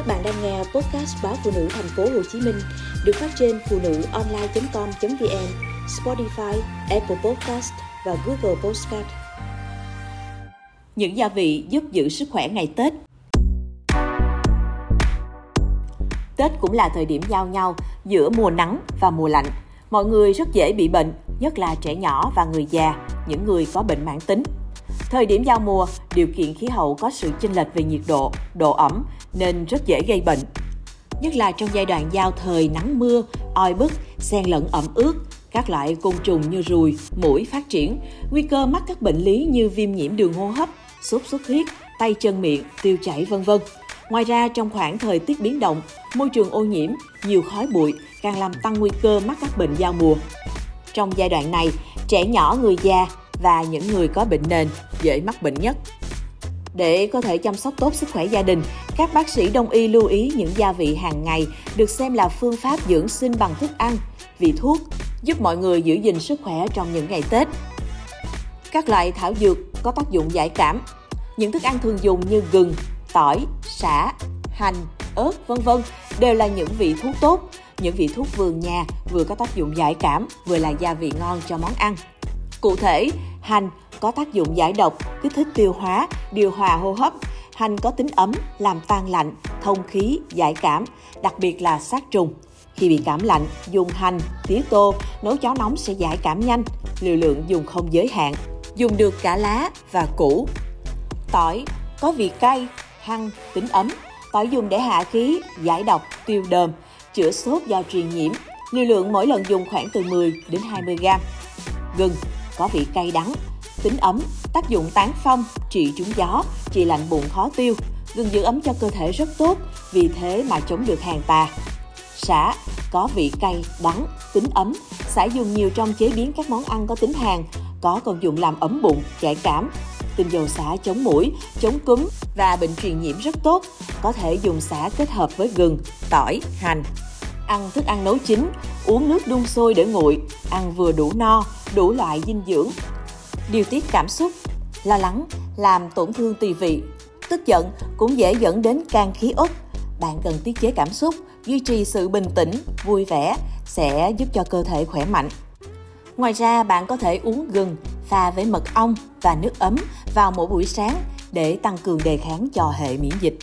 Các bạn đang nghe podcast báo phụ nữ thành phố Hồ Chí Minh được phát trên phụ nữ online.com.vn, Spotify, Apple Podcast và Google Podcast. Những gia vị giúp giữ sức khỏe ngày Tết. Tết cũng là thời điểm giao nhau giữa mùa nắng và mùa lạnh. Mọi người rất dễ bị bệnh, nhất là trẻ nhỏ và người già, những người có bệnh mãn tính. Thời điểm giao mùa, điều kiện khí hậu có sự chênh lệch về nhiệt độ, độ ẩm nên rất dễ gây bệnh. Nhất là trong giai đoạn giao thời nắng mưa, oi bức, xen lẫn ẩm ướt, các loại côn trùng như ruồi, mũi phát triển, nguy cơ mắc các bệnh lý như viêm nhiễm đường hô hấp, sốt xuất huyết, tay chân miệng, tiêu chảy vân vân. Ngoài ra, trong khoảng thời tiết biến động, môi trường ô nhiễm, nhiều khói bụi càng làm tăng nguy cơ mắc các bệnh giao mùa. Trong giai đoạn này, trẻ nhỏ, người già và những người có bệnh nền dễ mắc bệnh nhất. Để có thể chăm sóc tốt sức khỏe gia đình, các bác sĩ đông y lưu ý những gia vị hàng ngày được xem là phương pháp dưỡng sinh bằng thức ăn, vị thuốc, giúp mọi người giữ gìn sức khỏe trong những ngày Tết. Các loại thảo dược có tác dụng giải cảm. Những thức ăn thường dùng như gừng, tỏi, sả, hành, ớt, vân vân đều là những vị thuốc tốt. Những vị thuốc vườn nhà vừa có tác dụng giải cảm, vừa là gia vị ngon cho món ăn. Cụ thể, hành có tác dụng giải độc, kích thích tiêu hóa, điều hòa hô hấp. Hành có tính ấm, làm tan lạnh, thông khí, giải cảm, đặc biệt là sát trùng. Khi bị cảm lạnh, dùng hành, tía tô, nấu cháo nóng sẽ giải cảm nhanh, liều lượng dùng không giới hạn. Dùng được cả lá và củ. Tỏi có vị cay, hăng, tính ấm. Tỏi dùng để hạ khí, giải độc, tiêu đờm, chữa sốt do truyền nhiễm. Liều lượng mỗi lần dùng khoảng từ 10 đến 20 gram. Gừng có vị cay đắng, tính ấm, tác dụng tán phong, trị trúng gió, trị lạnh bụng khó tiêu. Gừng giữ ấm cho cơ thể rất tốt, vì thế mà chống được hàng tà. Sả có vị cay, đắng, tính ấm, sả dùng nhiều trong chế biến các món ăn có tính hàn, có công dụng làm ấm bụng, giải cảm. Tinh dầu xả chống mũi, chống cúm và bệnh truyền nhiễm rất tốt, có thể dùng xả kết hợp với gừng, tỏi, hành. Ăn thức ăn nấu chín, uống nước đun sôi để nguội, ăn vừa đủ no, đủ loại dinh dưỡng. Điều tiết cảm xúc, lo lắng làm tổn thương tùy vị. Tức giận cũng dễ dẫn đến can khí ức. Bạn cần tiết chế cảm xúc, duy trì sự bình tĩnh, vui vẻ sẽ giúp cho cơ thể khỏe mạnh. Ngoài ra, bạn có thể uống gừng pha với mật ong và nước ấm vào mỗi buổi sáng để tăng cường đề kháng cho hệ miễn dịch.